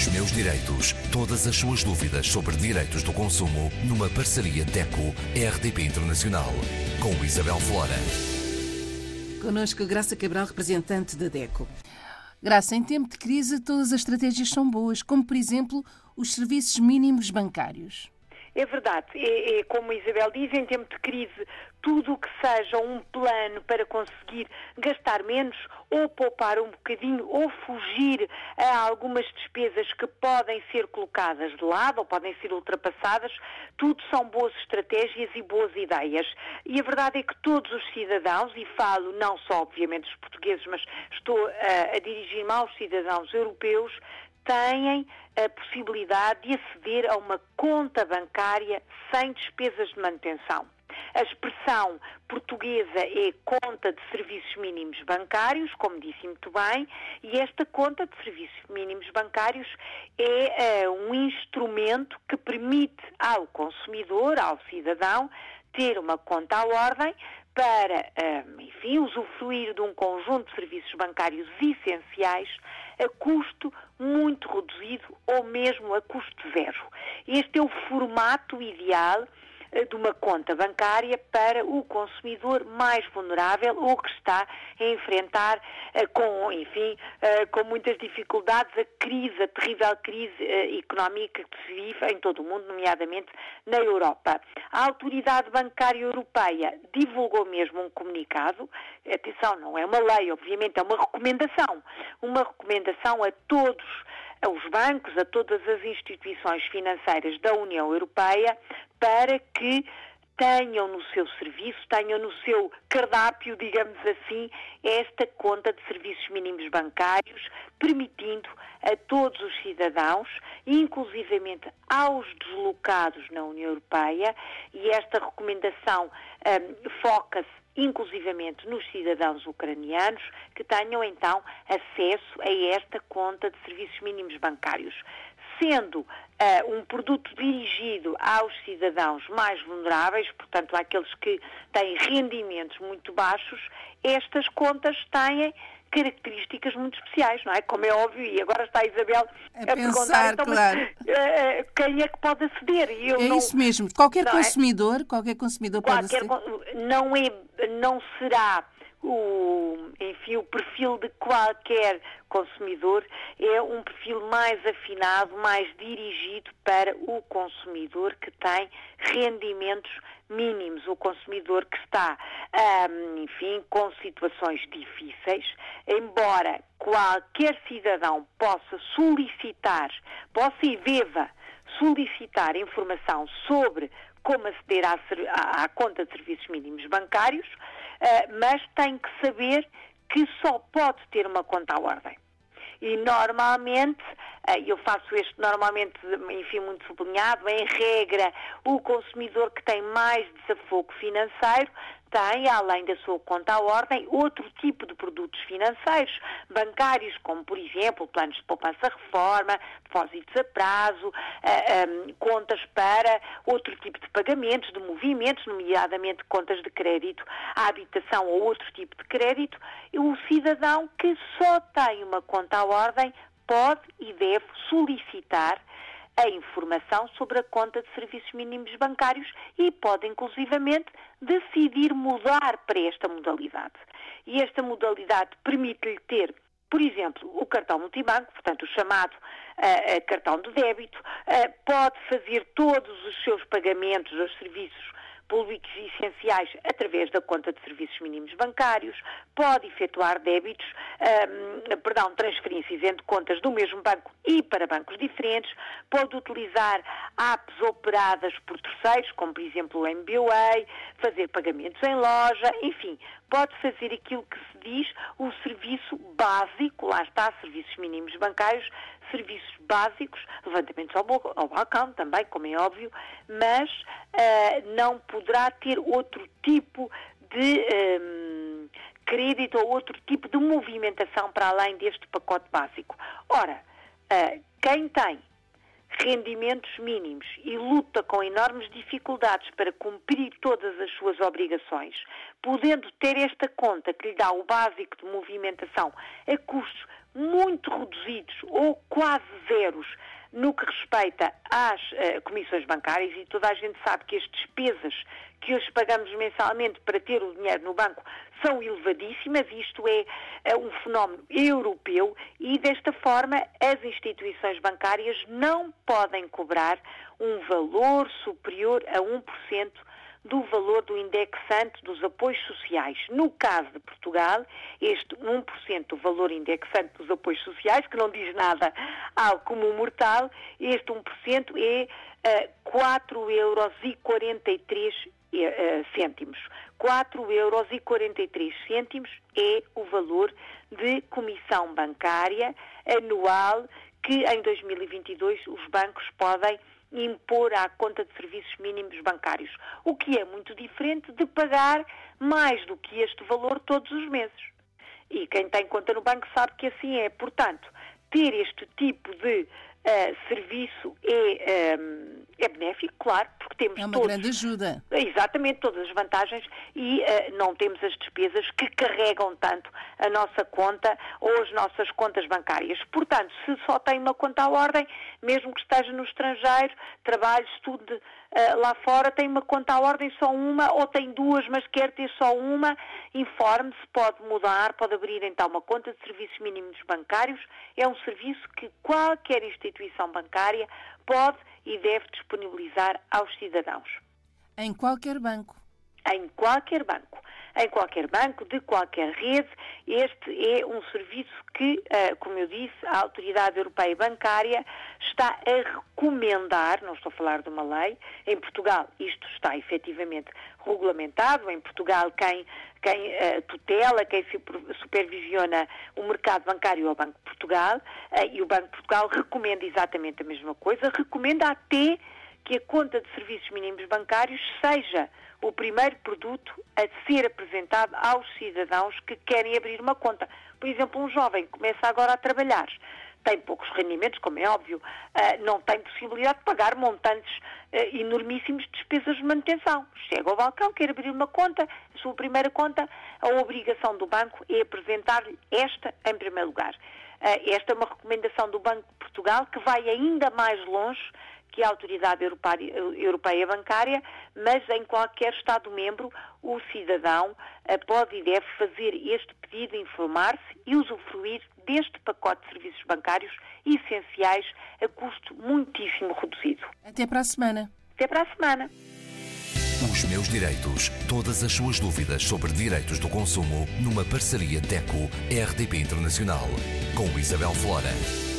Os meus direitos. Todas as suas dúvidas sobre direitos do consumo numa parceria DECO-RDP Internacional. Com Isabel Flora. Conosco Graça Cabral, representante da DECO. Graça, em tempo de crise todas as estratégias são boas, como por exemplo os serviços mínimos bancários. É verdade. É, é, como a Isabel diz, em tempo de crise, tudo o que seja um plano para conseguir gastar menos ou poupar um bocadinho ou fugir a algumas despesas que podem ser colocadas de lado ou podem ser ultrapassadas, tudo são boas estratégias e boas ideias. E a verdade é que todos os cidadãos, e falo não só, obviamente, os portugueses, mas estou a, a dirigir-me aos cidadãos europeus, têm a possibilidade de aceder a uma conta bancária sem despesas de manutenção. A expressão portuguesa é conta de serviços mínimos bancários, como disse muito bem, e esta conta de serviços mínimos bancários é uh, um instrumento que permite ao consumidor, ao cidadão, ter uma conta à ordem para, uh, enfim, usufruir de um conjunto de serviços bancários essenciais a custo muito reduzido ou mesmo a custo zero. Este é o formato ideal eh, de uma conta bancária para o consumidor mais vulnerável ou que está a enfrentar eh, com, enfim, eh, com muitas dificuldades a crise, a terrível crise económica que se vive em todo o mundo, nomeadamente na Europa. A Autoridade Bancária Europeia divulgou mesmo um comunicado, atenção, não é uma lei, obviamente, é uma recomendação, uma recomendação a todos aos bancos, a todas as instituições financeiras da União Europeia, para que tenham no seu serviço, tenham no seu cardápio, digamos assim, esta conta de serviços mínimos bancários, permitindo a todos os cidadãos, inclusivamente aos deslocados na União Europeia, e esta recomendação um, foca-se inclusivamente nos cidadãos ucranianos, que tenham então acesso a esta conta de serviços mínimos bancários. Sendo uh, um produto dirigido aos cidadãos mais vulneráveis, portanto, àqueles que têm rendimentos muito baixos, estas contas têm características muito especiais, não é? Como é óbvio, e agora está a Isabel a, a pensar, perguntar então, claro. mas, uh, quem é que pode aceder? E eu é não, isso mesmo. Qualquer é? consumidor, é? qualquer consumidor qualquer pode aceder. Não, é, não será o, enfim, o perfil de qualquer consumidor é um perfil mais afinado, mais dirigido para o consumidor que tem rendimentos mínimos, o consumidor que está, um, enfim, com situações difíceis, embora qualquer cidadão possa solicitar, possa e deva solicitar informação sobre como aceder à, à, à conta de serviços mínimos bancários, uh, mas tem que saber que só pode ter uma conta à ordem. E normalmente, eh, eu faço este normalmente, enfim, muito sublinhado, em regra, o consumidor que tem mais desafogo financeiro tem, além da sua conta à ordem, outro tipo de produtos financeiros, bancários, como, por exemplo, planos de poupança-reforma, depósitos a prazo, uh, eh, um, contas para outro tipo de pagamentos, de movimentos, nomeadamente contas de crédito à habitação ou outro tipo de crédito. O cidadão que só tem uma conta à ordem pode e deve solicitar a informação sobre a conta de serviços mínimos bancários e pode, inclusivamente, decidir mudar para esta modalidade. E esta modalidade permite-lhe ter por exemplo, o cartão multibanco, portanto, o chamado uh, cartão de débito, uh, pode fazer todos os seus pagamentos aos serviços públicos essenciais através da conta de serviços mínimos bancários, pode efetuar débitos, um, perdão, transferências entre contas do mesmo banco e para bancos diferentes, pode utilizar apps operadas por terceiros, como por exemplo o MBWay, fazer pagamentos em loja, enfim, pode fazer aquilo que se diz o serviço básico, lá está, serviços mínimos bancários, serviços básicos, levantamentos ao, ao balcão também, como é óbvio, mas uh, não poderá ter outro tipo de um, crédito ou outro tipo de movimentação para além deste pacote básico. Ora, uh, quem tem rendimentos mínimos e luta com enormes dificuldades para cumprir todas as suas obrigações, podendo ter esta conta que lhe dá o básico de movimentação a custos muito reduzidos ou quase zeros no que respeita às uh, comissões bancárias, e toda a gente sabe que as despesas que hoje pagamos mensalmente para ter o dinheiro no banco são elevadíssimas, isto é, é um fenómeno europeu e desta forma as instituições bancárias não podem cobrar um valor superior a 1% do valor do indexante dos apoios sociais. No caso de Portugal, este 1% do valor indexante dos apoios sociais, que não diz nada ao comum mortal, este 1% é uh, 4,43 euros cêntimos. 4,43 euros cêntimos é o valor de comissão bancária anual que em 2022 os bancos podem impor à conta de serviços mínimos bancários, o que é muito diferente de pagar mais do que este valor todos os meses. E quem tem conta no banco sabe que assim é. Portanto, ter este tipo de uh, serviço é, um, é benéfico, claro, temos É uma todos, grande ajuda. Exatamente, todas as vantagens e uh, não temos as despesas que carregam tanto a nossa conta ou as nossas contas bancárias. Portanto, se só tem uma conta à ordem, mesmo que esteja no estrangeiro, trabalhe, estude uh, lá fora, tem uma conta à ordem só uma ou tem duas, mas quer ter só uma, informe-se, pode mudar, pode abrir então uma conta de serviços mínimos bancários. É um serviço que qualquer instituição bancária pode e deve disponibilizar aos cidadãos. Em qualquer banco. Em qualquer banco. Em qualquer banco, de qualquer rede, este é um serviço que, eh, como eu disse, a Autoridade Europeia Bancária está a recomendar, não estou a falar de uma lei, em Portugal isto está efetivamente regulamentado, em Portugal quem, quem uh, tutela, quem supervisiona o mercado bancário é o Banco de Portugal, uh, e o Banco de Portugal recomenda exatamente a mesma coisa, recomenda até que a conta de serviços mínimos bancários seja o primeiro produto a ser apresentado aos cidadãos que querem abrir uma conta. Por exemplo, um jovem que começa agora a trabalhar, tem poucos rendimentos, como é óbvio, ah, não tem possibilidade de pagar montantes ah, enormíssimos de despesas de manutenção. Chega ao balcão, quer abrir uma conta, a sua primeira conta, a obrigação do banco é apresentar-lhe esta em primeiro lugar. Ah, esta é uma recomendação do Banco de Portugal que vai ainda mais longe que a Autoridade Europeia Bancária, mas em qualquer Estado-membro o cidadão pode e deve fazer este pedido, informar-se e usufruir deste pacote de serviços bancários essenciais a custo muitíssimo reduzido. Até para a semana. Até para a semana. Os meus direitos. Todas as suas dúvidas sobre direitos do consumo numa parceria DECO-RDP Internacional com Isabel Flora.